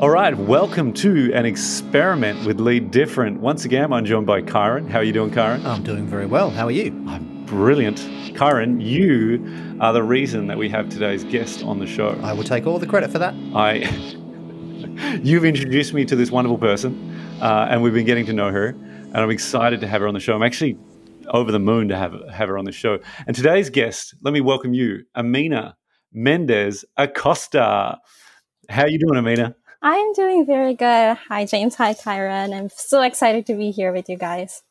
All right, welcome to an experiment with Lead Different. Once again, I'm joined by Kyron. How are you doing, Kyron? I'm doing very well. How are you? I'm brilliant. Kyron, you are the reason that we have today's guest on the show. I will take all the credit for that. I, you've introduced me to this wonderful person, uh, and we've been getting to know her, and I'm excited to have her on the show. I'm actually over the moon to have have her on the show. And today's guest, let me welcome you, Amina Mendez Acosta. How are you doing, Amina? I'm doing very good. Hi, James. Hi, Kyron. I'm so excited to be here with you guys.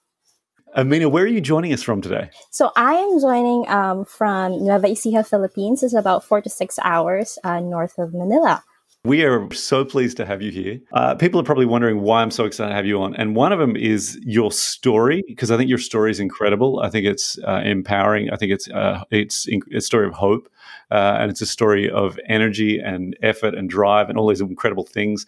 Amina, where are you joining us from today? So I am joining um, from Nueva Ecija, Philippines. It's about four to six hours uh, north of Manila. We are so pleased to have you here. Uh, people are probably wondering why I'm so excited to have you on. And one of them is your story, because I think your story is incredible. I think it's uh, empowering. I think it's, uh, it's a story of hope. Uh, and it's a story of energy and effort and drive and all these incredible things.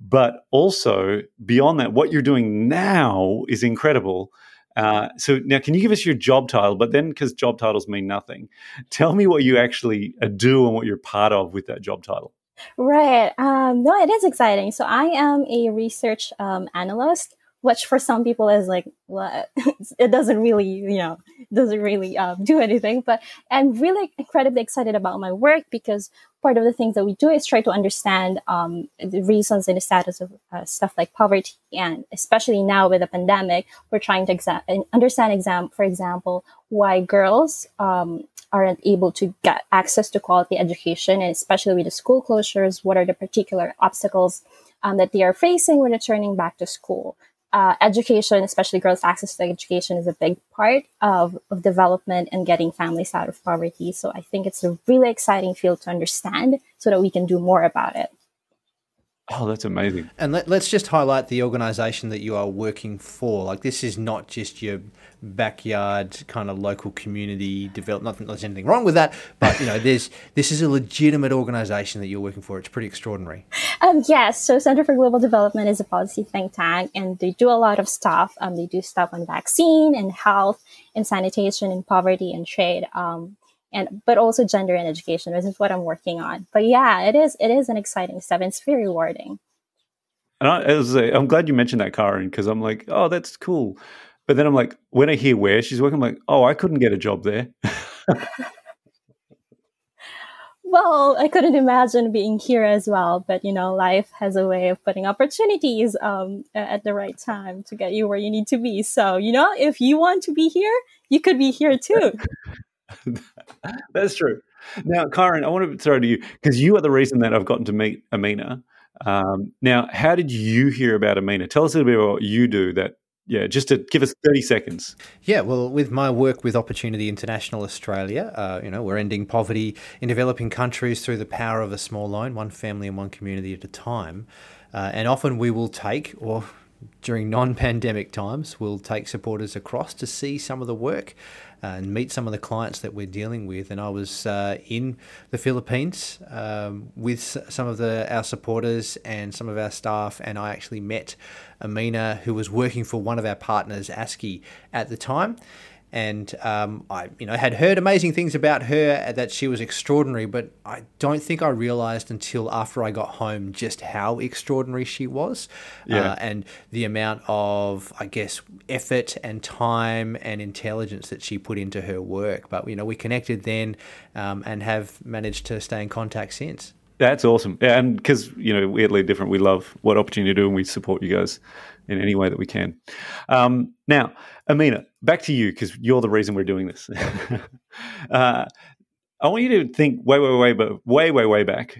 But also, beyond that, what you're doing now is incredible. Uh, so now, can you give us your job title? But then, because job titles mean nothing, tell me what you actually uh, do and what you're part of with that job title. Right. Um, no, it is exciting. So I am a research um, analyst, which for some people is like, what? it doesn't really, you know, doesn't really um, do anything. But I'm really incredibly excited about my work because part of the things that we do is try to understand um, the reasons and the status of uh, stuff like poverty. And especially now with the pandemic, we're trying to exa- understand, exam- for example, why girls um, aren't able to get access to quality education, and especially with the school closures, what are the particular obstacles um, that they are facing when returning back to school? Uh, education, especially girls' access to education, is a big part of, of development and getting families out of poverty. So I think it's a really exciting field to understand so that we can do more about it. Oh, that's amazing. And let, us just highlight the organization that you are working for. Like, this is not just your backyard kind of local community development. Not that there's anything wrong with that, but you know, there's this is a legitimate organization that you're working for. It's pretty extraordinary. Um, yes. So, Center for Global Development is a policy think tank, and they do a lot of stuff. Um, they do stuff on vaccine and health and sanitation and poverty and trade. Um, and but also gender and education. This is what I'm working on. But yeah, it is it is an exciting step. It's very rewarding. And I, was, I'm glad you mentioned that, Karen, because I'm like, oh, that's cool. But then I'm like, when I hear where she's working, I'm like, oh, I couldn't get a job there. well, I couldn't imagine being here as well. But you know, life has a way of putting opportunities um, at the right time to get you where you need to be. So you know, if you want to be here, you could be here too. That's true. Now, Karen, I want to throw to you because you are the reason that I've gotten to meet Amina. Um, now, how did you hear about Amina? Tell us a little bit about what you do that yeah, just to give us 30 seconds. Yeah, well, with my work with Opportunity International Australia, uh, you know, we're ending poverty in developing countries through the power of a small loan, one family and one community at a time. Uh, and often we will take, or during non pandemic times, we'll take supporters across to see some of the work and meet some of the clients that we're dealing with. And I was uh, in the Philippines um, with some of the our supporters and some of our staff, and I actually met Amina, who was working for one of our partners, ASKI, at the time and um, I, you know, had heard amazing things about her that she was extraordinary, but I don't think I realized until after I got home just how extraordinary she was, yeah. uh, and the amount of, I guess, effort and time and intelligence that she put into her work. But you know, we connected then, um, and have managed to stay in contact since. That's awesome, yeah, and because you know, we at Lead Different, we love what opportunity to do, and we support you guys in any way that we can. Um, now, Amina, back to you because you're the reason we're doing this. uh, I want you to think way, way, way, but way, way, way back,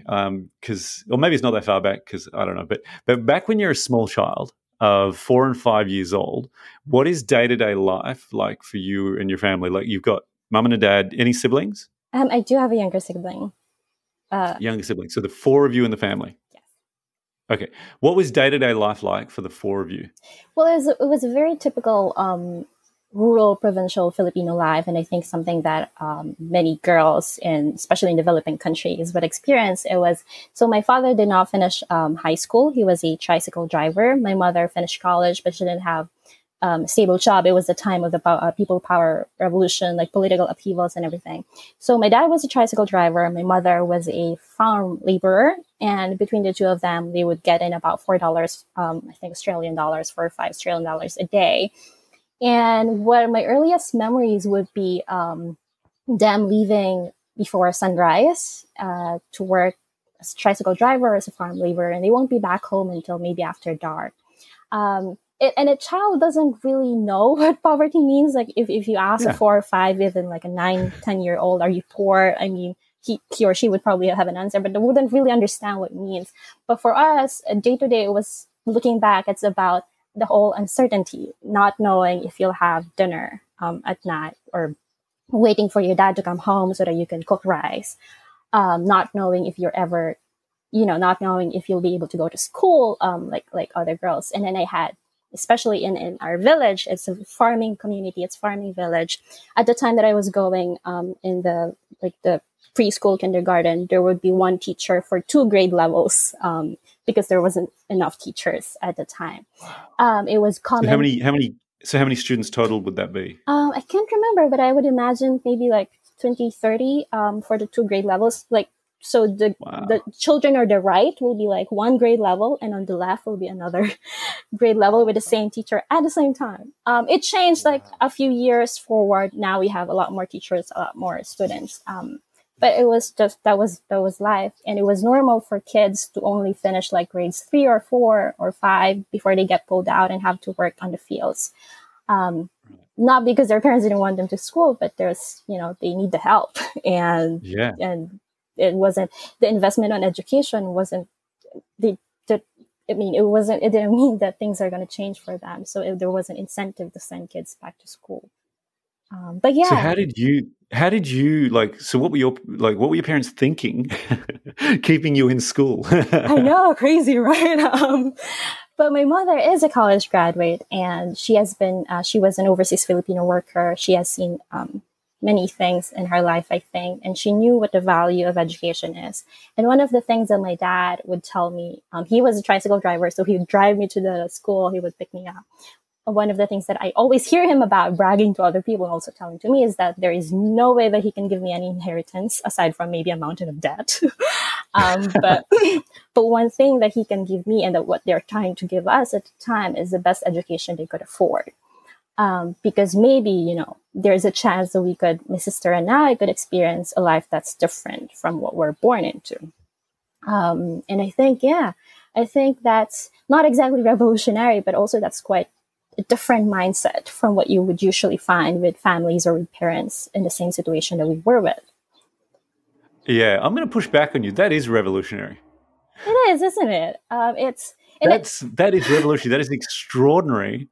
because, um, or maybe it's not that far back, because I don't know, but but back when you're a small child of four and five years old, what is day to day life like for you and your family? Like you've got mum and a dad, any siblings? Um, I do have a younger sibling. Uh, younger sibling. So the four of you in the family. Yes. Okay. What was day to day life like for the four of you? Well, it was, it was a very typical um, rural, provincial Filipino life. And I think something that um, many girls, in, especially in developing countries, would experience. It was so my father did not finish um, high school. He was a tricycle driver. My mother finished college, but she didn't have um, stable job. It was the time of the uh, people power revolution, like political upheavals and everything. So my dad was a tricycle driver. My mother was a farm laborer. And between the two of them, they would get in about $4, um, I think Australian dollars, four or five Australian dollars a day. And what my earliest memories would be um, them leaving before sunrise uh, to work as a tricycle driver, as a farm laborer, and they won't be back home until maybe after dark. Um, it, and a child doesn't really know what poverty means. Like if, if you ask yeah. a four or five, even like a nine, 10 year old, are you poor? I mean, he, he or she would probably have an answer, but they wouldn't really understand what it means. But for us, day to day, it was looking back, it's about the whole uncertainty, not knowing if you'll have dinner um, at night or waiting for your dad to come home so that you can cook rice, um, not knowing if you're ever, you know, not knowing if you'll be able to go to school um, like like other girls. And then I had especially in, in our village, it's a farming community, it's farming village. At the time that I was going um, in the like the preschool kindergarten, there would be one teacher for two grade levels um, because there wasn't enough teachers at the time. Um, it was common. So how many? How many? So how many students total would that be? Um, I can't remember, but I would imagine maybe like 20, 30 um, for the two grade levels. Like so the wow. the children on the right will be like one grade level and on the left will be another grade level with the same teacher at the same time um, it changed like a few years forward now we have a lot more teachers a lot more students um, but it was just that was that was life and it was normal for kids to only finish like grades three or four or five before they get pulled out and have to work on the fields um, not because their parents didn't want them to school but there's you know they need the help and yeah and it wasn't the investment on education wasn't the, the I mean, it wasn't. It didn't mean that things are going to change for them. So it, there was an incentive to send kids back to school. Um, but yeah. So how did you? How did you like? So what were your like? What were your parents thinking, keeping you in school? I know, crazy, right? Um, but my mother is a college graduate, and she has been. Uh, she was an overseas Filipino worker. She has seen um, many things in her life, I think, and she knew what the value of education is. And one of the things that my dad would tell me, um, he was a tricycle driver, so he would drive me to the school, he would pick me up. One of the things that I always hear him about bragging to other people and also telling to me is that there is no way that he can give me any inheritance aside from maybe a mountain of debt. um, but, but one thing that he can give me and that what they're trying to give us at the time is the best education they could afford um, because maybe you know there's a chance that we could my sister and i could experience a life that's different from what we're born into um, and i think yeah i think that's not exactly revolutionary but also that's quite a different mindset from what you would usually find with families or with parents in the same situation that we were with. Yeah i'm going to push back on you. That is revolutionary. It is isn't it? Um, it's that's it, that is revolutionary. That is extraordinary.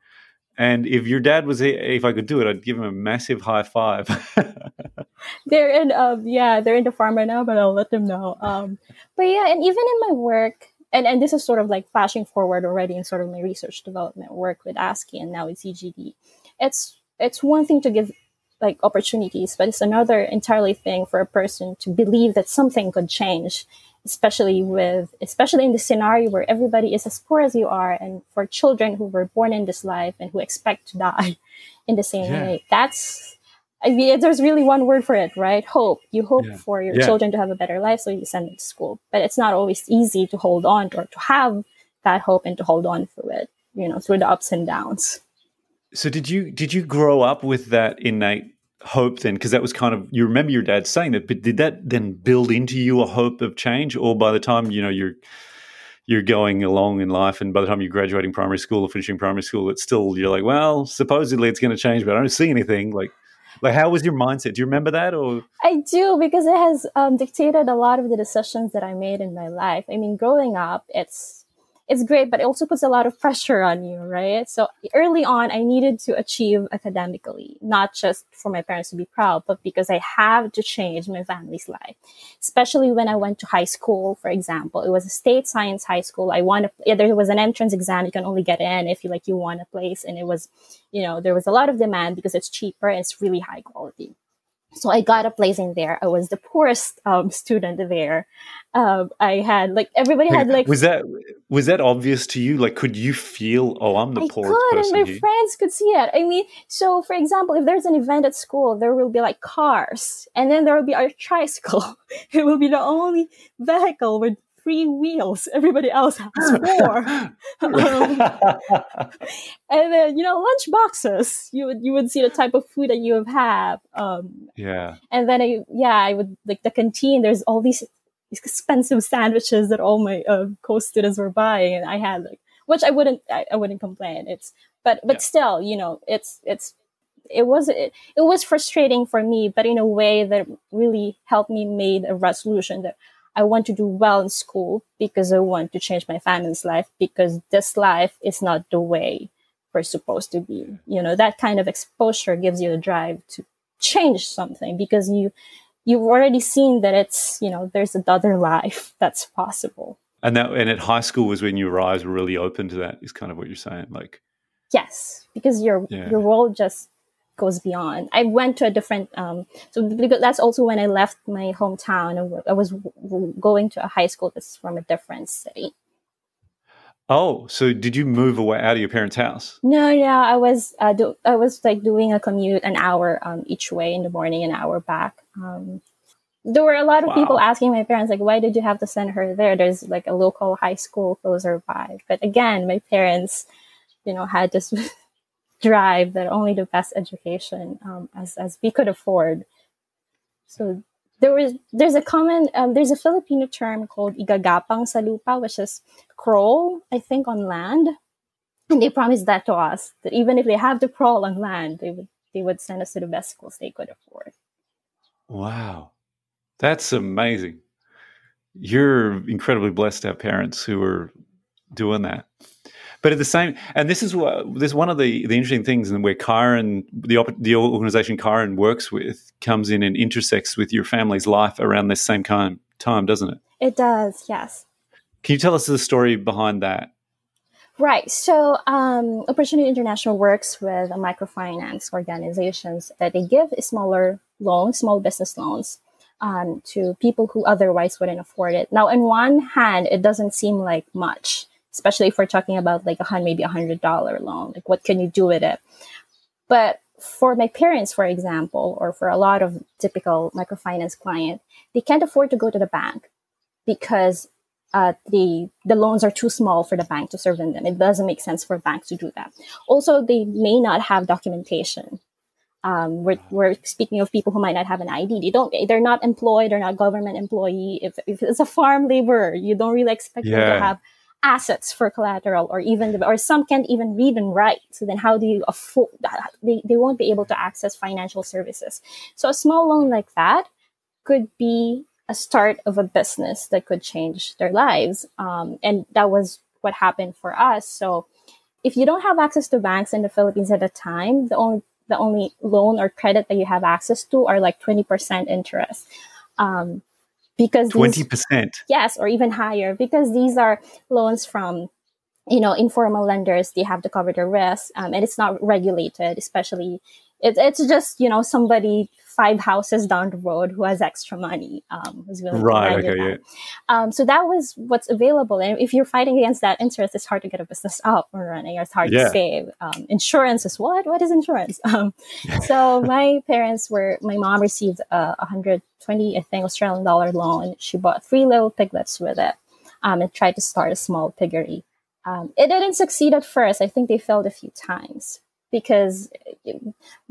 And if your dad was here, if I could do it, I'd give him a massive high five. they're in, um, yeah, they're in the farm right now, but I'll let them know. Um, but yeah, and even in my work, and, and this is sort of like flashing forward already in sort of my research development work with ASKI and now with CGD. It's it's one thing to give like opportunities, but it's another entirely thing for a person to believe that something could change especially with especially in the scenario where everybody is as poor as you are and for children who were born in this life and who expect to die in the same yeah. way that's I mean, there's really one word for it, right? Hope. You hope yeah. for your yeah. children to have a better life, so you send them to school. But it's not always easy to hold on to, or to have that hope and to hold on through it, you know, through the ups and downs. So did you did you grow up with that innate hope then because that was kind of you remember your dad saying that but did that then build into you a hope of change or by the time you know you're you're going along in life and by the time you're graduating primary school or finishing primary school it's still you're like well supposedly it's going to change but i don't see anything like like how was your mindset? Do you remember that or? I do because it has um, dictated a lot of the decisions that i made in my life. I mean growing up it's it's great, but it also puts a lot of pressure on you, right? So early on, I needed to achieve academically, not just for my parents to be proud, but because I have to change my family's life. Especially when I went to high school, for example, it was a state science high school. I wanted, yeah, there was an entrance exam. You can only get in if you like, you want a place. And it was, you know, there was a lot of demand because it's cheaper and it's really high quality. So I got a place in there. I was the poorest um, student there. Um, I had like everybody had like was that was that obvious to you? Like, could you feel? Oh, I'm the I poorest could, person and my here. friends could see it. I mean, so for example, if there's an event at school, there will be like cars, and then there will be our tricycle. it will be the only vehicle with three wheels. Everybody else has four. um, and then you know lunch boxes. You would you would see the type of food that you have. Um, yeah, and then I yeah I would like the canteen. There's all these expensive sandwiches that all my uh, co-students were buying, and I had like which I wouldn't I, I wouldn't complain. It's but but Yeah. still you know it's it's it was it, it was frustrating for me, but in a way that really helped me made a resolution that I want to do well in school because I want to change my family's life because this life is not the way we're supposed to be. You know, that kind of exposure gives you a drive to change something because you you've already seen that it's, you know, there's another life that's possible. and that and at high school was when your eyes were really open to that. Is kind of what you're saying. Like, Yes, because your Yeah. your world just goes beyond. I went to a different um so because that's also when I left my hometown and I was going to a high school that's from a different city. oh, so did you move away out of your parents' house? No, no, I was uh, do- I was like doing a commute an hour um each way in the morning, an hour back. Um, there were a lot of people asking my parents like, why did you have to send her there? There's like a local high school closer by. But again, my parents, you know, had this drive that only the best education um, as as we could afford. So there was there's a common um, there's a Filipino term called igagapang sa lupa, which is crawl, I think, on land. And they promised that to us that even if they have to crawl on land, they would they would send us to the best schools they could afford. Wow, that's amazing. You're incredibly blessed to have parents who are doing that. But at the same, and this is what this one of the the interesting things, and where Kyron, the the organization Kyron works with, comes in and intersects with your family's life around this same kind time, doesn't it? It does, yes. Can you tell us the story behind that? Right. So, um, Opportunity International works with microfinance organizations that they give smaller loans, small business loans, um, to people who otherwise wouldn't afford it. Now, in one hand, it doesn't seem like much, especially if we're talking about like a hundred, maybe a hundred dollar loan. Like, what can you do with it? But for my parents, for example, or for a lot of typical microfinance client, they can't afford to go to the bank because uh, the the loans are too small for the bank to serve in them. It doesn't make sense for banks to do that. Also, they may not have documentation. Um, we're, we're speaking of people who might not have an ID. They don't. They're not employed. They're not government employee. If, if it's a farm laborer, you don't really expect them to have assets for collateral, or even or some can't even read and write. So then, how do you afford? They they won't be able to access financial services. So a small loan like that could be a start of a business that could change their lives. Um, and that was what happened for us. So if you don't have access to banks in the Philippines at the time, the only the only loan or credit that you have access to are like 20% interest. Um, because Twenty percent. yes or even higher because these are loans from you know informal lenders they have to cover the risk um, and it's not regulated especially it, it's just you know somebody five houses down the road who has extra money um, who's willing Right, to okay, that. Um, so that was what's available. And if you're fighting against that interest it's hard to get a business up and running. It's hard Yeah. to save um, insurance is what? What is insurance? Um, so my parents were my mom received a 120 i think australian dollar loan. She bought three little piglets with it um, and tried to start a small piggery. Um, it didn't succeed at first. I think they failed a few times because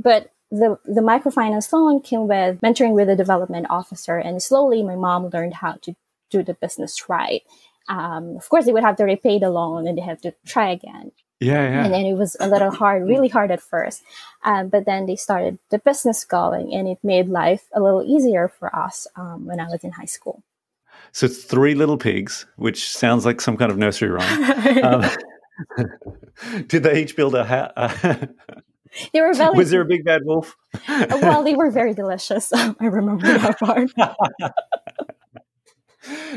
but the the microfinance loan came with mentoring with a development officer and slowly my mom learned how to do the business right um, of course they would have to repay the loan and they have to try again Yeah, yeah. and then it was a little hard, really hard at first. Um, but then they started the business going, and it made life a little easier for us um, when I was in high school. So three little pigs, which sounds like some kind of nursery rhyme. Um, did they each build a house? they were very was there a big bad wolf? well. They were very delicious. I remember that part.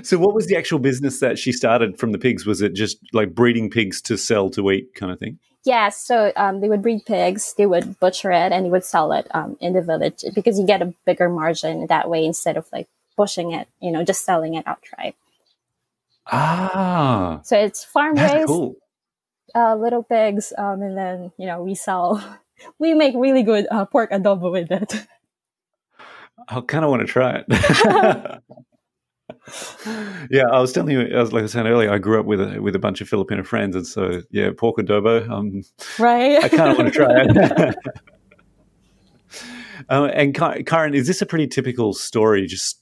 so what was the actual business that she started from the pigs? Was it just like breeding pigs to sell to eat kind of thing? Yeah, so um, they would breed pigs, they would butcher it, and they would sell it um, in the village because you get a bigger margin that way instead of like pushing it, you know, just selling it outright. Ah, So it's farm raised, cool. uh, little pigs, um, and then you know we sell. We make really good uh, pork adobo with it. I kind of want to try it. yeah, I was telling you, I was like I said earlier, I grew up with a, with a bunch of Filipino friends, and so yeah, pork adobo. Um, right? I kind of want to try it. uh, and Ka- Karen, is this a pretty typical story? Just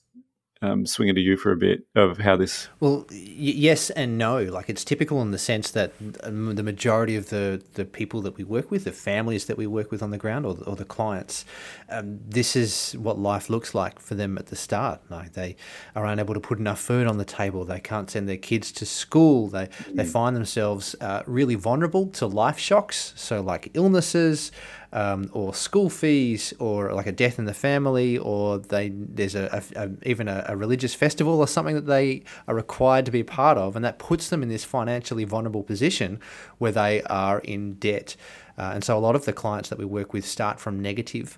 um, swinging to you for a bit of how this. Well, y- yes and no. Like it's typical in the sense that um, the majority of the, the people that we work with, the families that we work with on the ground, or, or the clients, um, this is what life looks like for them at the start. Like they are unable to put enough food on the table. They can't send their kids to school. They they find themselves uh, really vulnerable to life shocks. So like illnesses. Um, or school fees, or like a death in the family, or they there's a, a, a even a, a religious festival or something that they are required to be part of, and that puts them in this financially vulnerable position where they are in debt. Uh, and so a lot of the clients that we work with start from negative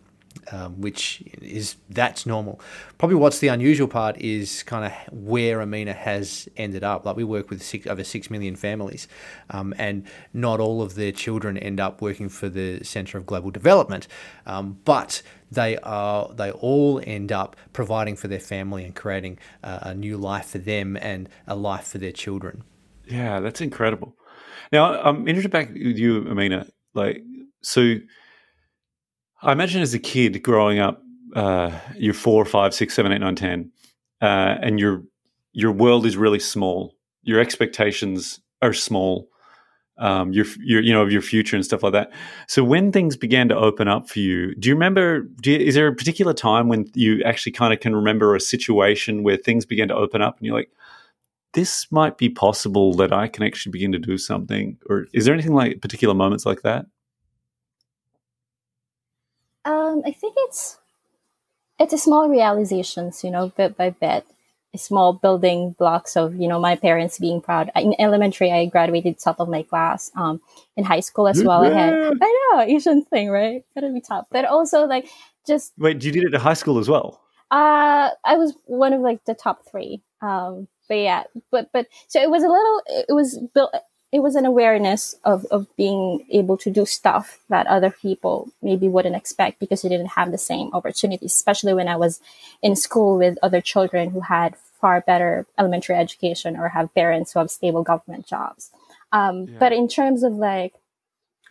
um, which is that's normal. Probably what's the unusual part is kind of where Amina has ended up. Like we work with six, over six million families, um, and not all of their children end up working for the Centre of Global Development, um, but they are they all end up providing for their family and creating uh, a new life for them and a life for their children. Yeah, that's incredible. Now, I'm interested back with you, Amina. Like, so I imagine as a kid growing up, uh, you're four, five, six, seven, eight, nine, ten, uh, and your your world is really small. Your expectations are small. Um, your your you know of your future and stuff like that. So when things began to open up for you, do you remember? Do you, is there a particular time when you actually kind of can remember a situation where things began to open up and you're like, this might be possible that I can actually begin to do something? Or is there anything like particular moments like that? Um, I think it's it's a small realizations, you know, bit by bit, small building blocks of you know my parents being proud. In elementary, I graduated top of my class. Um, in high school as well, I had I know Asian thing, right? Gotta be top, but also like just Wait, you did it at high school as well? uh, I was one of like the top three. Um, but yeah, but but so it was a little. It was built. It was an awareness of of being able to do stuff that other people maybe wouldn't expect because they didn't have the same opportunities. Especially when I was in school with other children who had far better elementary education or have parents who have stable government jobs. Um, Yeah. But in terms of like,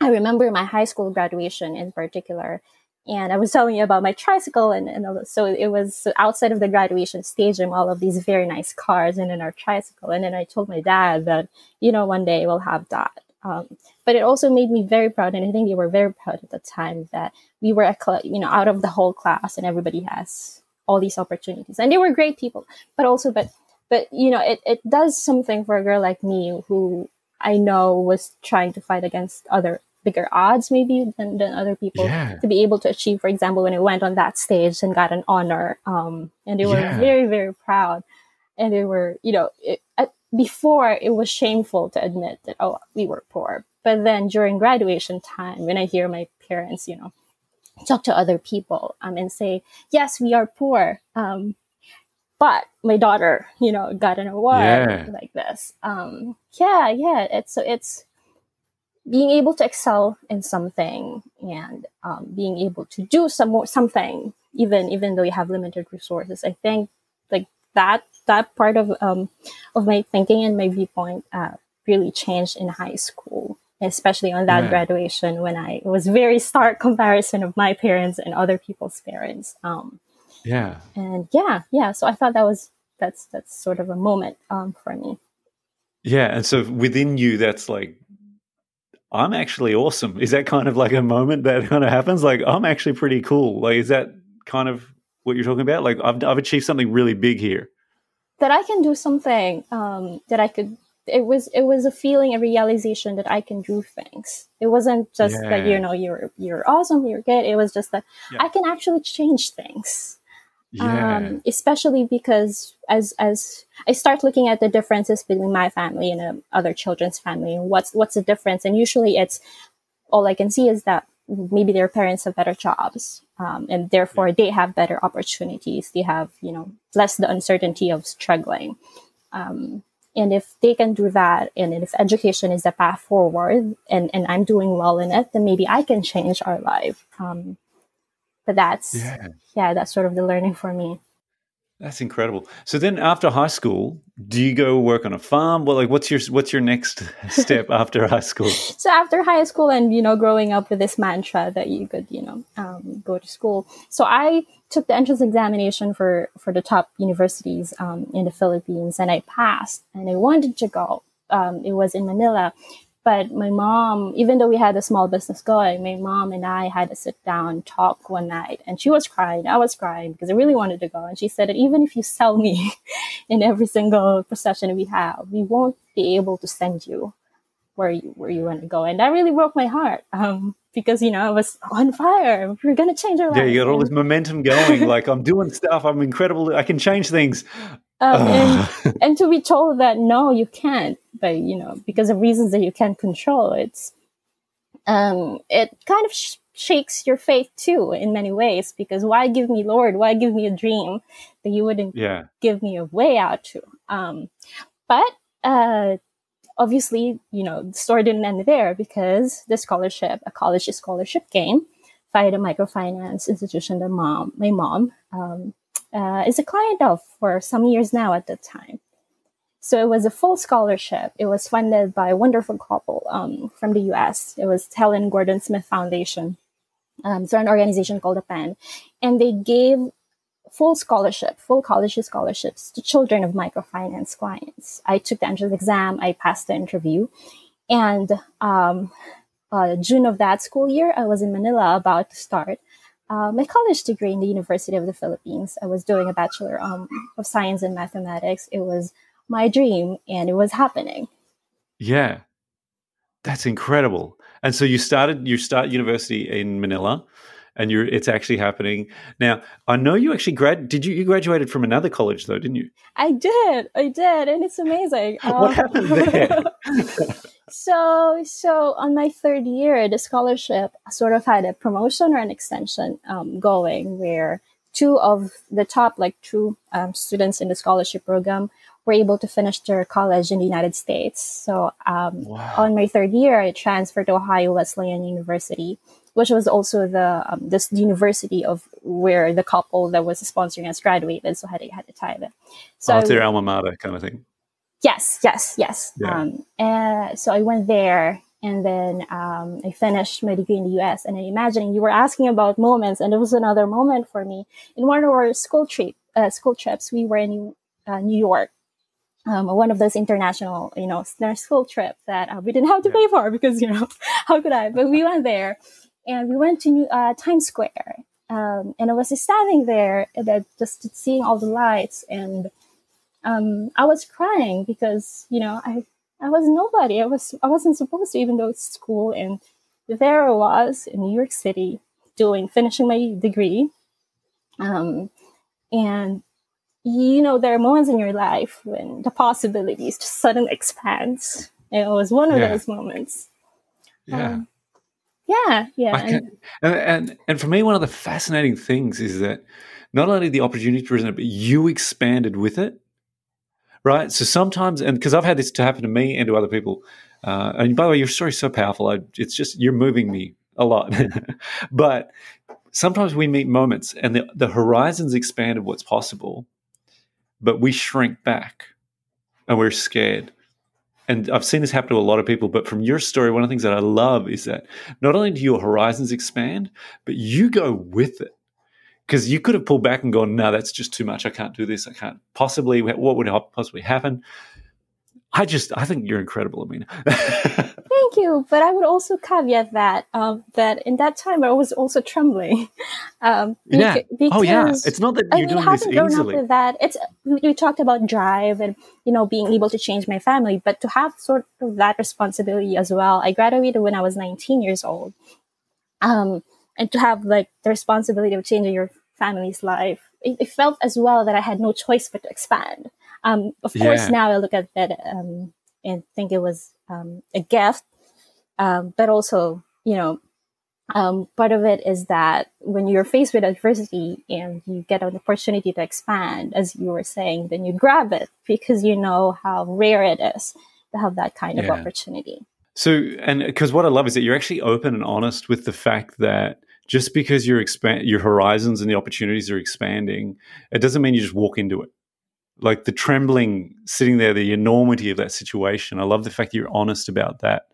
I remember my high school graduation in particular and I was telling you about my tricycle, and, and so it was outside of the graduation stadium, all of these very nice cars, and then our tricycle. And then I told my dad that, you know, one day we'll have that. Um, but it also made me very proud, and I think they were very proud at the time that we were, cl- you know, out of the whole class, and everybody has all these opportunities, and they were great people. But also, but but you know, it it does something for a girl like me who I know was trying to fight against other bigger odds maybe than, than other people Yeah. to be able to achieve for example when i went on that stage and got an honor um, and they were Yeah. very very proud and they were you know it, at, before it was shameful to admit that oh we were poor but then during graduation time when i hear my parents you know talk to other people um, and say yes we are poor um, but my daughter you know got an award Yeah. like this um, yeah yeah it's so it's being able to excel in something and um, being able to do some more something even even though you have limited resources i think like that that part of um, of my thinking and my viewpoint uh, really changed in high school especially on that graduation when i it was very stark comparison of my parents and other people's parents um, Yeah. and yeah yeah so i thought that was that's that's sort of a moment um, for me Yeah. And so within you, that's like, I'm actually awesome. Is that kind of like a moment that kind of happens? Like, I'm actually pretty cool. Like, is that kind of what you're talking about? Like, I've, I've achieved something really big here. that I can do something um, that I could. It was it was a feeling, a realization that I can do things. It wasn't just that you know you're you're awesome, you're good. It was just that Yeah. I can actually change things. Yeah. Um, especially because as as I start looking at the differences between my family and um, other children's family, what's what's the difference? And usually it's all I can see is that maybe their parents have better jobs um, and therefore they have better opportunities they have you know less the uncertainty of struggling um, and if they can do that and if education is the path forward and, and i'm doing well in it then maybe i can change our life um, but that's yeah. yeah that's sort of the learning for me that's incredible. So then, after high school, do you go work on a farm? Well, like, what's your what's your next step after high school? So after high school, and you know, growing up with this mantra that you could, you know, um, go to school. So I took the entrance examination for for the top universities um, in the Philippines, and I passed. And I wanted to go. Um, it was in Manila, but my mom, even though we had a small business going, my mom and I had to sit down, talk one night, and she was crying. I was crying because I really wanted to go. And she said that even if you sell me in every single procession we have, we won't be able to send you where you where you want to go. And that really broke my heart. Um, because you know I was on fire. We're gonna change our life. Yeah, you got all this momentum going. like I'm doing stuff. I'm incredible. I can change things. Um, and, and to be told that no, you can't, but you know, because of reasons that you can't control, it's um, it kind of sh- shakes your faith too in many ways. Because why give me Lord? Why give me a dream that you wouldn't yeah. give me a way out to? Um, but uh, obviously, you know, the story didn't end there because the scholarship, a college scholarship, came via the microfinance institution that mom, my mom, um, uh, is a client of for some years now at the time. So it was a full scholarship. It was funded by a wonderful couple um, from the US. It was Helen Gordon Smith Foundation. Um, so an organization called the PEN. And they gave full scholarship, full college scholarships to children of microfinance clients. I took the entrance exam. I passed the interview. And um, uh, June of that school year, I was in Manila about to start uh, my college degree in the University of the Philippines. I was doing a Bachelor um, of Science in Mathematics. It was my dream and it was happening. Yeah. That's incredible. And so you started you start university in Manila and you're it's actually happening. Now, I know you actually grad did you you graduated from another college though, didn't you? I did. I did and it's amazing. what um, happened there? so so on my third year the scholarship sort of had a promotion or an extension um, going where two of the top like two um, students in the scholarship program were able to finish their college in the united states so um, wow. on my third year i transferred to ohio Wesleyan university which was also the um, this university of where the couple that was sponsoring us graduated so had, had a tie so oh, their alma mater kind of thing Yes, yes, yes. Yeah. Um, and so I went there and then um, I finished my degree in the US. And I imagining you were asking about moments, and it was another moment for me in one of our school trip uh, school trips. We were in uh, New York, um, one of those international, you know, school trips that uh, we didn't have to pay for because you know how could I? But we went there, and we went to New, uh, Times Square, um, and I was standing there, and just seeing all the lights and um, I was crying because you know I I was nobody. I was I wasn't supposed to even go to school, and there I was in New York City doing finishing my degree, um, and you know there are moments in your life when the possibilities just suddenly expands. And it was one of yeah. those moments. Yeah. Um, yeah, yeah. And, and and for me, one of the fascinating things is that not only the opportunity presented, but you expanded with it right? So sometimes, and because I've had this to happen to me and to other people, uh, and by the way, your story's so powerful. I, it's just you're moving me a lot. but sometimes we meet moments, and the, the horizons expand of what's possible, but we shrink back, and we're scared. And I've seen this happen to a lot of people. But from your story, one of the things that I love is that not only do your horizons expand, but you go with it because you could have pulled back and gone, no, that's just too much. I can't do this. I can't possibly. What would possibly happen? I just, I think you're incredible, Amina. Thank you, but I would also caveat that um, that in that time I was also trembling. Um, yeah. Because, oh yeah. It's not that you're I doing this grown easily. Up with that. It's we talked about drive and you know being able to change my family, but to have sort of that responsibility as well. I graduated when I was 19 years old. Um, and to have like the responsibility of changing your family's life, it, it, felt as well that I had no choice but to expand. Um, of yeah. course, now I look at that um, and think it was um, a gift, um, but also you know, um, part of it is that when you're faced with adversity and you get an opportunity to expand, as you were saying, then you grab it because you know how rare it is to have that kind yeah. of opportunity. So, and because what I love is that you're actually open and honest with the fact that just because your expand your horizons and the opportunities are expanding, it doesn't mean you just walk into it. Like the trembling, sitting there, the enormity of that situation. I love the fact that you're honest about that.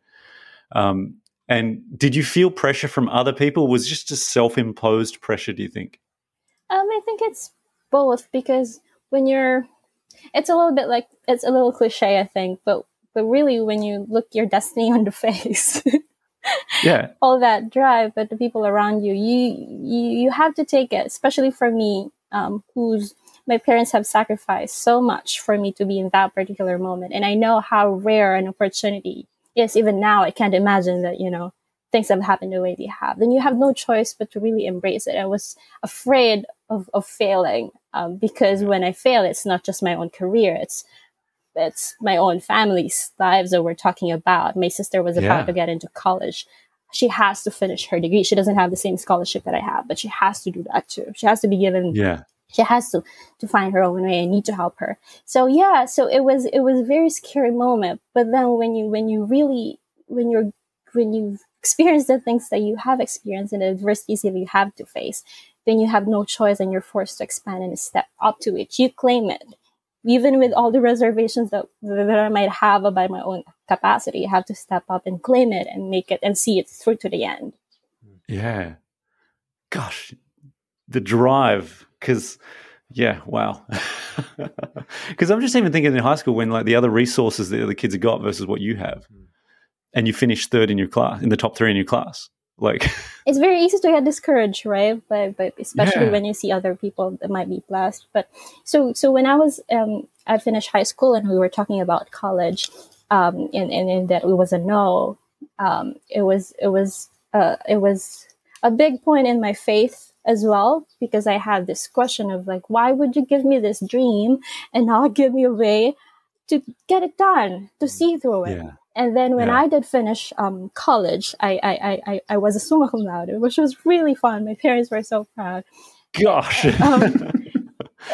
Um, and did you feel pressure from other people? Was just a self-imposed pressure? Do you think? Um, I think it's both because when you're, it's a little bit like it's a little cliche, I think, but but really when you look your destiny on the face, yeah, all that drive, but the people around you, you you you have to take it. Especially for me, um, who's my parents have sacrificed so much for me to be in that particular moment, and I know how rare an opportunity is even now I can't imagine that, you know, things have happened the way they have. Then you have no choice but to really embrace it. I was afraid of, of failing um, because when I fail, it's not just my own career. It's it's my own family's lives that we're talking about. My sister was about yeah. to get into college. She has to finish her degree. She doesn't have the same scholarship that I have, but she has to do that too. She has to be given yeah she has to to find her own way i need to help her. So yeah so it was it was a very scary moment. But then when you when you really when you're when you experience the things that you have experienced and the adversities that you have to face then you have no choice and you're forced to expand and step up to it. You claim it. Even with all the reservations that, that i might have about my own capacity you have to step up and claim it and make it and see it through to the end. Yeah. Gosh. The drive because yeah, wow. Because I'm just even thinking in high school when like the other resources that the kids have got versus what you have, hmm. and you finish third in your class, in the top three in your class. Like it's very easy to get discouraged, right? But but especially yeah. when you see other people that might be blessed. But so so when I was um I finished high school and we were talking about college, um and and, and that it was a no, um it was it was uh it was a big point in my faith as well because I had this question of like, why would you give me this dream and not give me a way to get it done, to see through it? Yeah. And then when yeah. I did finish um, college, I, I, I, I was a summa cum laude, which was really fun. My parents were so proud. Gosh. Um,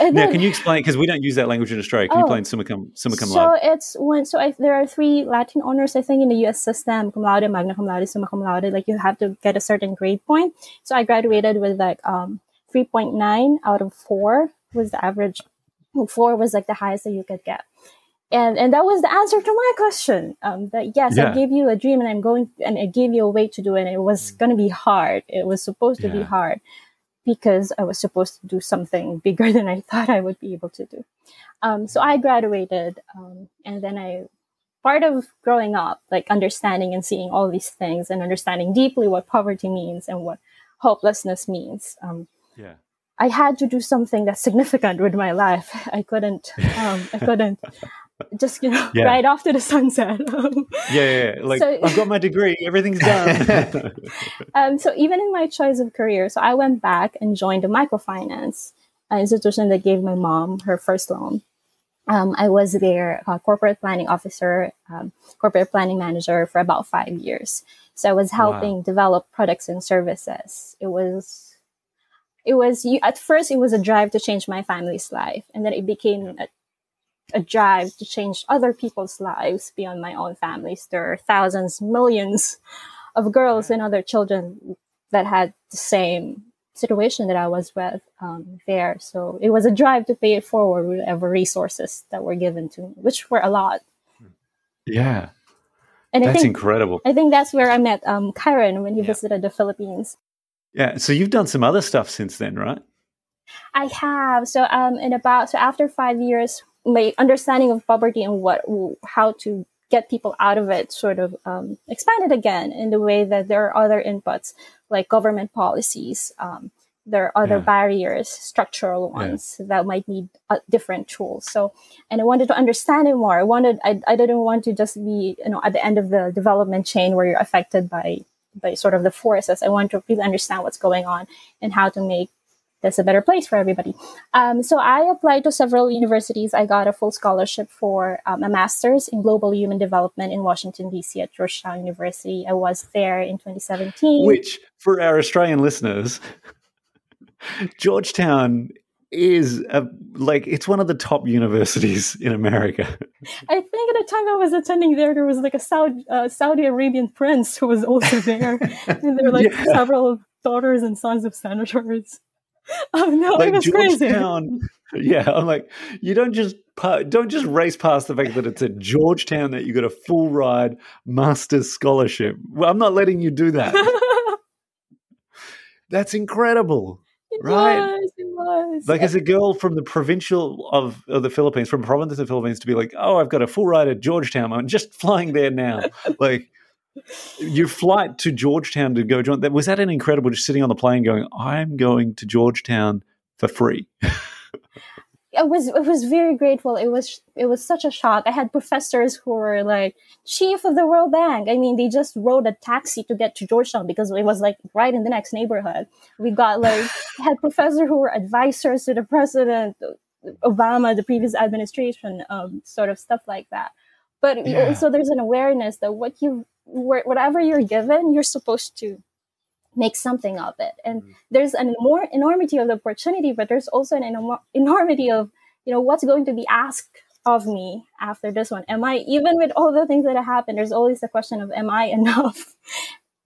And now, can you explain? Because we don't use that language in Australia. Can oh, you explain summa cum, summa cum laude? So it's when so I, there are three Latin honors I think in the U.S. system: cum laude, magna cum laude, summa cum laude. Like you have to get a certain grade point. So I graduated with like um, three point nine out of four was the average. Four was like the highest that you could get. And, and that was the answer to my question. Um, that yes, yeah. I gave you a dream and I'm going, and I gave you a way to do it. And it was going to be hard. It was supposed to yeah. be hard because I was supposed to do something bigger than I thought I would be able to do. Um, so I graduated, um, and then I, part of growing up, like understanding and seeing all these things and understanding deeply what poverty means and what hopelessness means. Um, yeah. I had to do something that's significant with my life. I couldn't, um, I couldn't just you know yeah. right after the sunset. Yeah, yeah, yeah, like so, i've got my degree. Everything's done. Um, so even in my choice of career so i went back and joined a microfinance institution that gave my mom her first loan. Um, i was their uh, corporate planning officer um, corporate planning manager for about five years. So i was helping wow. develop products and services. It was it was you at first it was a drive to change my family's life and then it became a a drive to change other people's lives beyond my own families. There are thousands, millions of girls and other children that had the same situation that I was with um, there. So it was a drive to pay it forward with whatever resources that were given to me, which were a lot. Yeah. And that's I think, incredible. I think that's where I met um, Kyron when he yeah. visited the Philippines. Yeah. So you've done some other stuff since then, right? I have. So um, in about so after five years my understanding of poverty and what how to get people out of it sort of um, expanded again in the way that there are other inputs like government policies um, there are other yeah. barriers structural ones yeah. that might need uh, different tools so and i wanted to understand it more i wanted I, I didn't want to just be you know at the end of the development chain where you're affected by by sort of the forces i want to really understand what's going on and how to make that's a better place for everybody. Um, so I applied to several universities. I got a full scholarship for um, a master's in global human development in Washington, D.C. at Georgetown University. I was there in 2017. Which, for our Australian listeners, Georgetown is a, like it's one of the top universities in America. I think at the time I was attending there, there was like a Saudi, uh, Saudi Arabian prince who was also there, and there were like yeah. several daughters and sons of senators. Oh no, like was Georgetown. Crazy. Yeah, I'm like, you don't just don't just race past the fact that it's at Georgetown that you got a full ride master's scholarship. Well, I'm not letting you do that. That's incredible, it right? Was, it was. Like as a girl from the provincial of, of the Philippines, from province of the Philippines, to be like, oh, I've got a full ride at Georgetown. I'm just flying there now. like your flight to Georgetown to go join that was that an incredible just sitting on the plane going, I'm going to Georgetown for free. it was it was very grateful. It was it was such a shock. I had professors who were like chief of the World Bank. I mean, they just rode a taxi to get to Georgetown because it was like right in the next neighborhood. We got like had professors who were advisors to the president, Obama, the previous administration, um, sort of stuff like that. But yeah. also, there's an awareness that what you whatever you're given, you're supposed to make something of it. And mm. there's an more enormity of the opportunity, but there's also an enorm- enormity of, you know, what's going to be asked of me after this one. Am I, even with all the things that have happened, there's always the question of, am I enough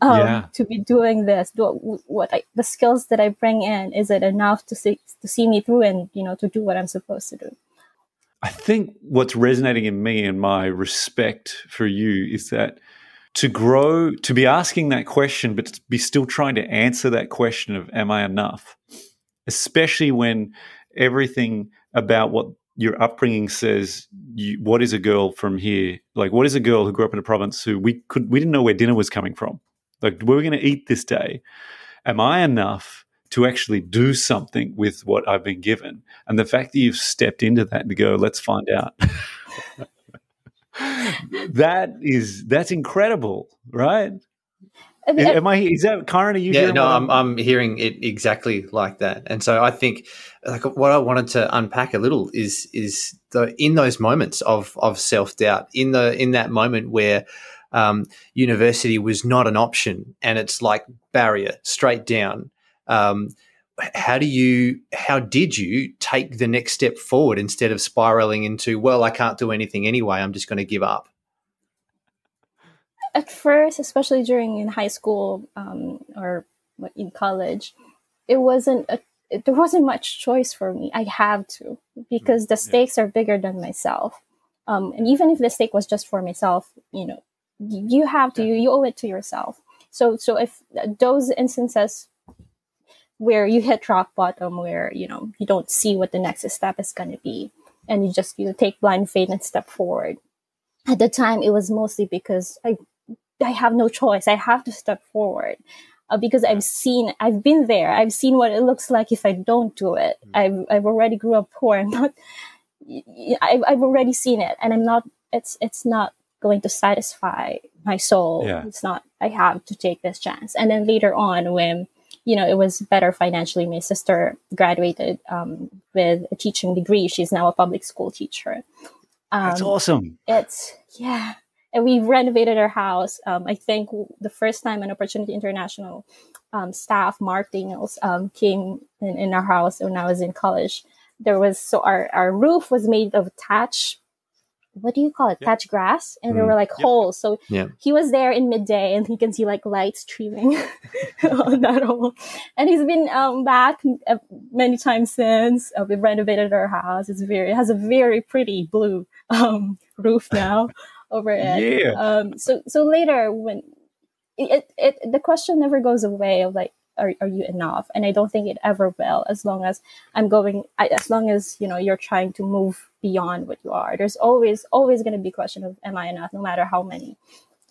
um, yeah. to be doing this? Do, what I, the skills that I bring in, is it enough to see, to see me through and, you know, to do what I'm supposed to do? I think what's resonating in me and my respect for you is that to grow, to be asking that question, but to be still trying to answer that question of, am I enough? Especially when everything about what your upbringing says, you, what is a girl from here? Like, what is a girl who grew up in a province who we could, we didn't know where dinner was coming from? Like, where are we going to eat this day? Am I enough to actually do something with what I've been given? And the fact that you've stepped into that to go, let's find out. that is that's incredible, right? I mean, Am I? Is that Karen? Are you? Yeah, no, I'm, I'm hearing it exactly like that, and so I think like what I wanted to unpack a little is is the in those moments of of self doubt, in the in that moment where um, university was not an option, and it's like barrier straight down. Um, how do you how did you take the next step forward instead of spiraling into well i can't do anything anyway i'm just going to give up? At first especially during in high school um, or in college it wasn't a, it, there wasn't much choice for me. I have to because the stakes yeah. are bigger than myself. Um, and even if the stake was just for myself you know you have to you owe it to yourself. So so if those instances where you hit rock bottom where you know you don't see what the next step is going to be. And you just you know, take blind faith and step forward. At the time it was mostly because i i have no choice. I have to step forward uh, because i've seen i've been there. I've seen what it looks like if i don't do it. Mm-hmm. i've i've already grew up poor. I'm not I've, I've already seen it. And i'm not it's it's not going to satisfy my soul. Yeah. it's not i have to take this chance. And then later on when you know, it was better financially. My sister graduated um, with a teaching degree. She's now a public school teacher. Um, That's awesome. It's, yeah. And we renovated our house. Um, I think the first time an Opportunity International um, staff, Mark Daniels, um, came in, in our house when I was in college. There was, so our, our roof was made of thatch what do you call it? Yep. Thatch grass, and mm. there were like yep. holes. So yep. he was there in midday, and he can see like light streaming on that hole. And he's been um, back uh, many times since. Uh, we've renovated our house. It's very, it has a very pretty blue um, roof now over it. Yeah. Um, so so later when it, it the question never goes away of like are, are you enough? And i don't think it ever will as long as i'm going I, as long as you know you're trying to move beyond what you are. There's always always going to be question of am i enough no matter how many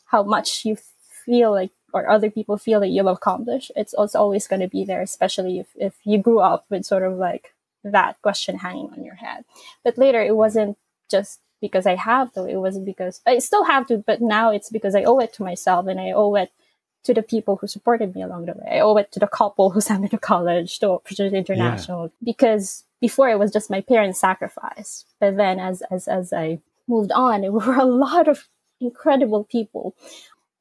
how much you feel like or other people feel that you've accomplished. It's, always going to be there especially if, if you grew up with sort of like that question hanging on your head. But later it wasn't just because i have to it wasn't because i still have to but now it's because i owe it to myself and i owe it to the people who supported me along the way. I owe it to the couple who sent me to college, to Opportunity International, yeah. because before it was just my parents' sacrifice. But then as, as, as I moved on, there were a lot of incredible people.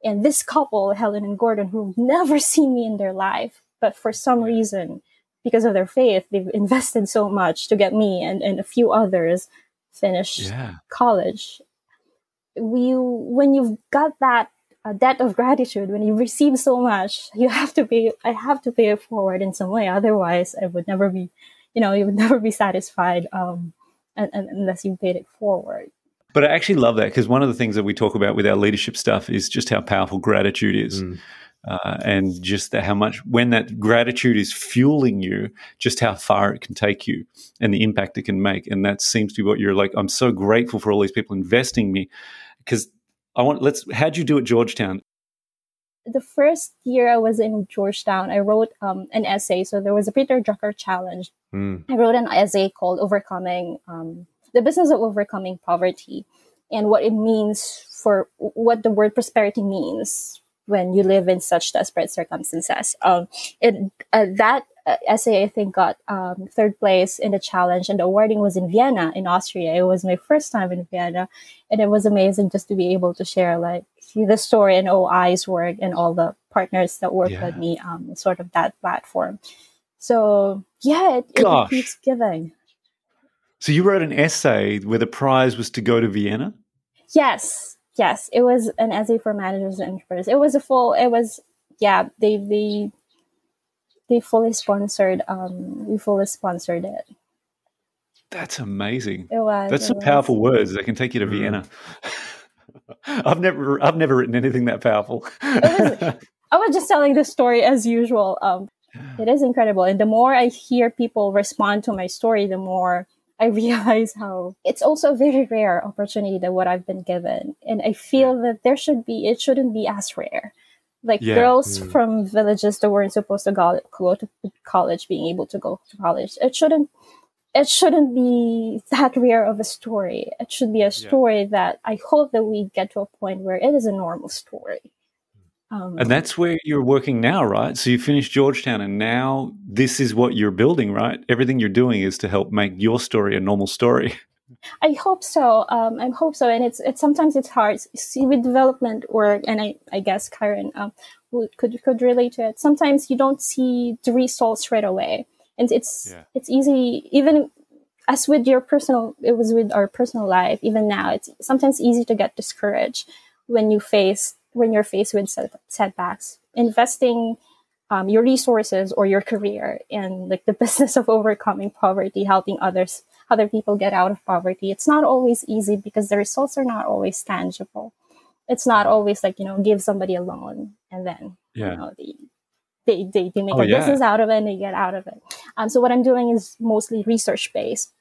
And this couple, Helen and Gordon, who've never seen me in their life, but for some reason, because of their faith, they've invested so much to get me and, and a few others finished yeah. college. We, when you've got that a debt of gratitude when you receive so much. You have to pay i have to pay it forward in some way. Otherwise i would never be you know you would never be satisfied um, and, and, unless you paid it forward. But i actually love that because one of the things that we talk about with our leadership stuff is just how powerful gratitude is. Mm. uh, and just that how much when that gratitude is fueling you just how far it can take you and the impact it can make. And that seems to be what you're like i'm so grateful for all these people investing me because I want let's how'd you do at Georgetown? The first year I was in Georgetown, I wrote um, an essay. So there was a Peter Drucker challenge. Mm. I wrote an essay called "Overcoming um, the Business of Overcoming Poverty" and what it means for what the word prosperity means when you live in such desperate circumstances. Um, it uh, that essay I think got um, third place in the challenge, and the awarding was in Vienna, in Austria. It was my first time in Vienna, and it was amazing just to be able to share like the story and OI's work and all the partners that work yeah. with me, um, sort of that platform. So yeah, it, it keeps giving. So you wrote an essay where the prize was to go to Vienna. Yes, yes, it was an essay for managers and entrepreneurs. It was a full. It was yeah. They they they fully sponsored. Um, we fully sponsored it. That's amazing. It was. That's some was. powerful words that can take you to mm. Vienna. I've never, I've never written anything that powerful. was, I was just telling the story as usual. Um, it is incredible, and the more I hear people respond to my story, the more I realize how it's also a very rare opportunity that what I've been given, and I feel that there should be, it shouldn't be as rare like yeah. girls mm. from villages that weren't supposed to go, go to college being able to go to college it shouldn't it shouldn't be that rare of a story it should be a story yeah. that i hope that we get to a point where it is a normal story um, and that's where you're working now right so you finished georgetown and now this is what you're building right everything you're doing is to help make your story a normal story I hope so. Um, I hope so. And it's it's sometimes it's hard. See with development work, and I I guess Karen um, could could relate to it. Sometimes you don't see the results right away, and it's yeah. it's easy even as with your personal. It was with our personal life. Even now, it's sometimes easy to get discouraged when you face when you're faced with set, setbacks. Investing um, your resources or your career in like the business of overcoming poverty, helping others other people get out of poverty. It's not always easy because the results are not always tangible. It's not always like, you know, give somebody a loan and then, yeah. you know, they, they, they, they make oh, a yeah. business out of it and they get out of it. Um, so what I'm doing is mostly research based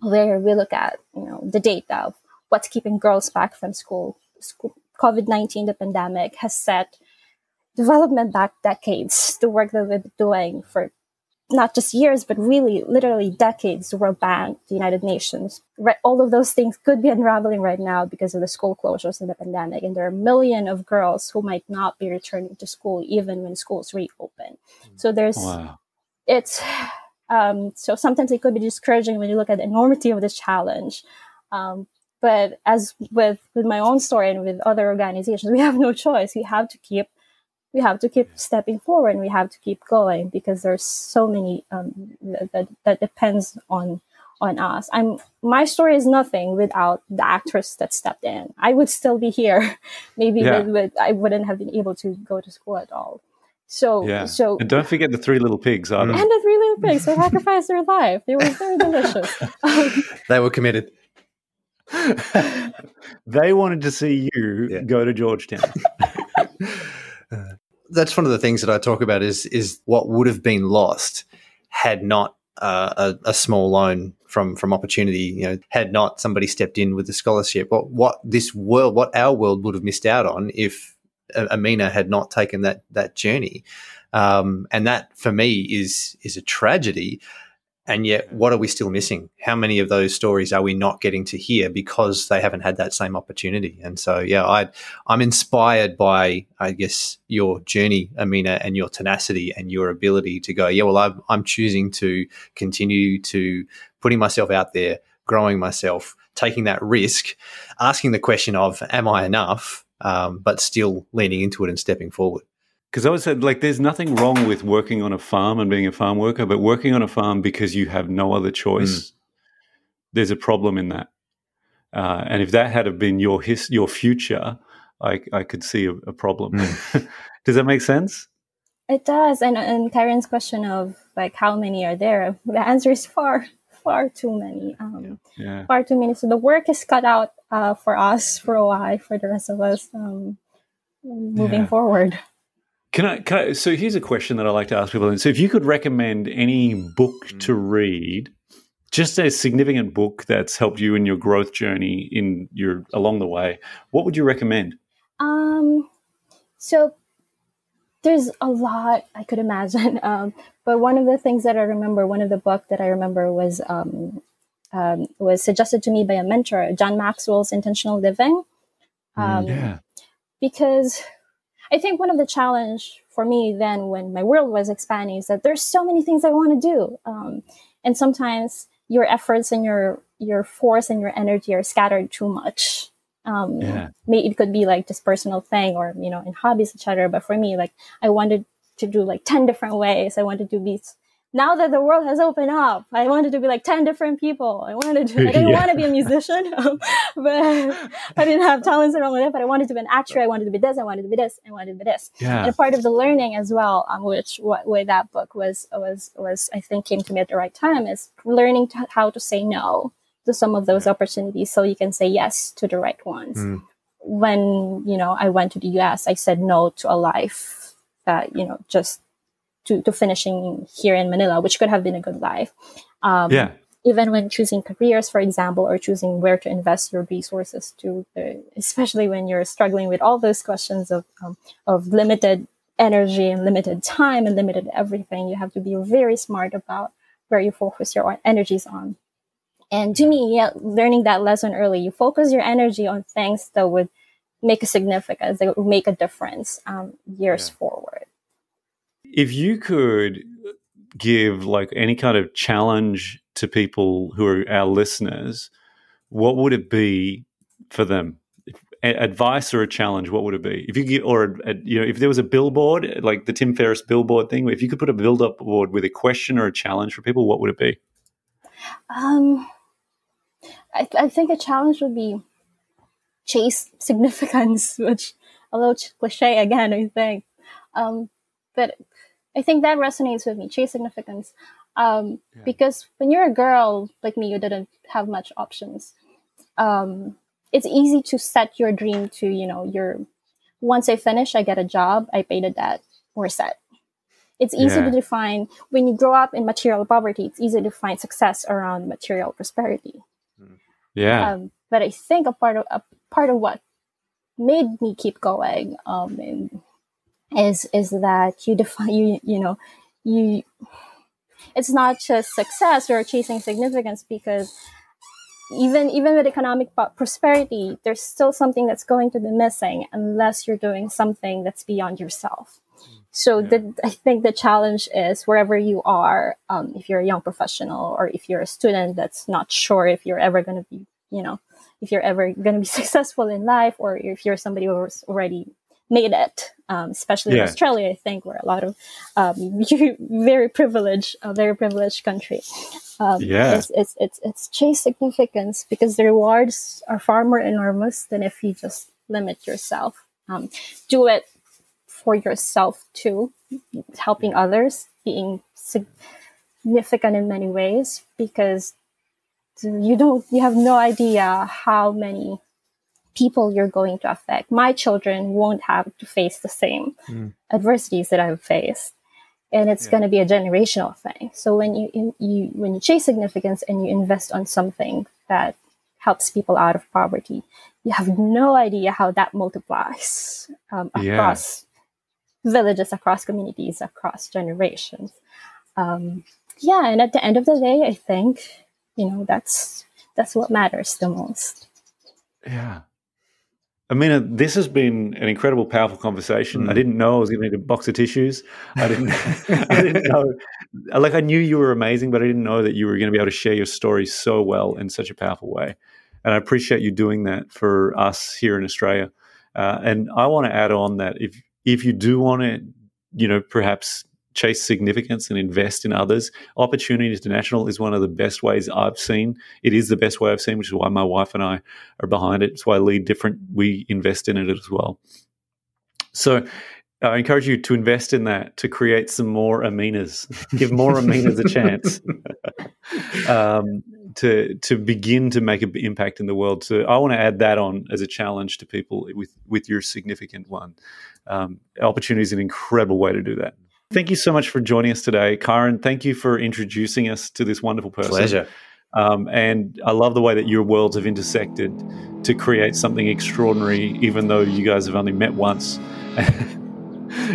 where we look at, you know, the data of what's keeping girls back from school. school COVID-19, the pandemic has set development back decades. The work that we've been doing for not just years, but really literally decades, the World Bank, the United Nations, right, all of those things could be unraveling right now because of the school closures and the pandemic. And there are a million of girls who might not be returning to school even when schools reopen. So there's, wow. it's, um, so sometimes it could be discouraging when you look at the enormity of this challenge. Um, but as with, with my own story and with other organizations, we have no choice. We have to keep we have to keep stepping forward and we have to keep going because there's so many um, that, that depends on on us i'm my story is nothing without the actress that stepped in i would still be here maybe yeah. with, with, i wouldn't have been able to go to school at all so yeah. so and don't forget the three little pigs either. and the three little pigs who sacrificed their life they were very delicious they were committed they wanted to see you yeah. go to georgetown that's one of the things that I talk about is is what would have been lost had not uh, a, a, small loan from from opportunity, you know, had not somebody stepped in with the scholarship. What what this world, what our world would have missed out on if Amina had not taken that that journey, um, and that for me is is a tragedy. And yet what are we still missing? How many of those stories are we not getting to hear because they haven't had that same opportunity? And so yeah i i'm inspired by i guess your journey amina and your tenacity and your ability to go yeah well i'm, I'm choosing to continue to putting myself out there growing myself taking that risk asking the question of am i enough um, but still leaning into it and stepping forward because I always said, like, there's nothing wrong with working on a farm and being a farm worker, but working on a farm because you have no other choice, mm. there's a problem in that. Uh, and if that had been your his, your future, I, I could see a, a problem. Mm. does that make sense? It does. And and Karen's question of like how many are there? The answer is far, far too many. Um, yeah. Far too many. So the work is cut out uh, for us for a while, for the rest of us um, moving yeah. forward. Can I, can I, So here's a question that I like to ask people. So, if you could recommend any book mm. to read, just a significant book that's helped you in your growth journey in your along the way, what would you recommend? Um, so there's a lot I could imagine, um, but one of the things that I remember, one of the book that I remember was um, um, was suggested to me by a mentor, John Maxwell's Intentional Living. Mm, um, yeah. Because I think one of the challenge for me then when my world was expanding is that there's so many things I want to do. Um, and sometimes your efforts and your, your force and your energy are scattered too much. Um, yeah. it could be like just personal thing or, you know, in hobbies, etc. But for me, like I wanted to do like 10 different ways. I wanted to be now that the world has opened up, I wanted to be like 10 different people. I wanted to, I didn't yeah. want to be a musician, but I didn't have talents around with it, but I wanted to be an actor. I wanted to be this. I wanted to be this. I wanted to be this. Yeah. And a part of the learning as well, um, which what way that book was, was, was, I think came to me at the right time is learning to, how to say no to some of those opportunities so you can say yes to the right ones. Mm. When, you know, I went to the US, I said no to a life that, you know, just to, to finishing here in Manila, which could have been a good life. Um, yeah. Even when choosing careers, for example, or choosing where to invest your resources to, uh, especially when you're struggling with all those questions of, um, of limited energy and limited time and limited everything, you have to be very smart about where you focus your energies on. And to me, yeah, learning that lesson early, you focus your energy on things that would make a significance, that would make a difference um, years yeah. forward if you could give like any kind of challenge to people who are our listeners, what would it be for them? advice or a challenge, what would it be? If you get, or a, you know, if there was a billboard like the Tim Ferriss billboard thing, if you could put a build up board with a question or a challenge for people, what would it be? Um, I, I think a challenge would be chase significance, which a little cliche again, I think. Um, but I think that resonates with me, chase significance. Um, yeah. Because when you're a girl like me, you didn't have much options. Um, it's easy to set your dream to, you know, your once I finish, I get a job, I pay the debt, we're set. It's easy yeah. to define when you grow up in material poverty. It's easy to find success around material prosperity. Yeah. Um, but I think a part of a part of what made me keep going um, and is is that you define you you know you it's not just success or chasing significance because even even with economic prosperity there's still something that's going to be missing unless you're doing something that's beyond yourself so yeah. the, i think the challenge is wherever you are um, if you're a young professional or if you're a student that's not sure if you're ever going to be you know if you're ever going to be successful in life or if you're somebody who's already made it, um, especially yeah. in Australia, I think, where a lot of um, very privileged, a very privileged country. Um, yeah, it's, it's, it's it's chase significance because the rewards are far more enormous than if you just limit yourself. Um, do it for yourself too, helping others, being significant in many ways because you don't you have no idea how many people you're going to affect. My children won't have to face the same mm. adversities that I've faced. And it's yeah. going to be a generational thing. So when you, you, when you chase significance and you invest on something that helps people out of poverty, you have no idea how that multiplies um, across yeah. villages, across communities, across generations. Um, yeah, and at the end of the day, I think you know that's that's what matters the most. Yeah. Amina, this has been an incredible, powerful conversation. Mm. I didn't know I was going to need a box of tissues. I didn't. I didn't know. Like I knew you were amazing, but I didn't know that you were going to be able to share your story so well in such a powerful way. And I appreciate you doing that for us here in Australia. Uh, and I want to add on that if if you do want to, you know, perhaps chase significance and invest in others. Opportunity International is one of the best ways I've seen. It is the best way I've seen, which is why my wife and I are behind it. It's why Lead Different, we invest in it as well. So I encourage you to invest in that to create some more aminas, give more aminas a chance um, to to begin to make an impact in the world. So I want to add that on as a challenge to people with with your significant one. Um, opportunity is an incredible way to do that. Thank you so much for joining us today, Karen. Thank you for introducing us to this wonderful person. Pleasure. Um, and I love the way that your worlds have intersected to create something extraordinary, even though you guys have only met once.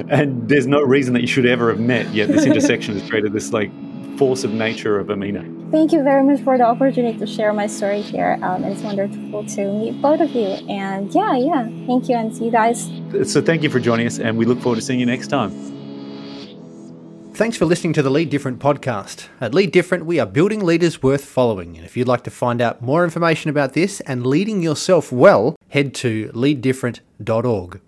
and there's no reason that you should ever have met, yet this intersection has created this like force of nature of Amina. Thank you very much for the opportunity to share my story here. Um, it's wonderful to meet both of you. And yeah, yeah, thank you and see you guys. So thank you for joining us, and we look forward to seeing you next time. Thanks for listening to the Lead Different podcast. At Lead Different, we are building leaders worth following. And if you'd like to find out more information about this and leading yourself well, head to leaddifferent.org.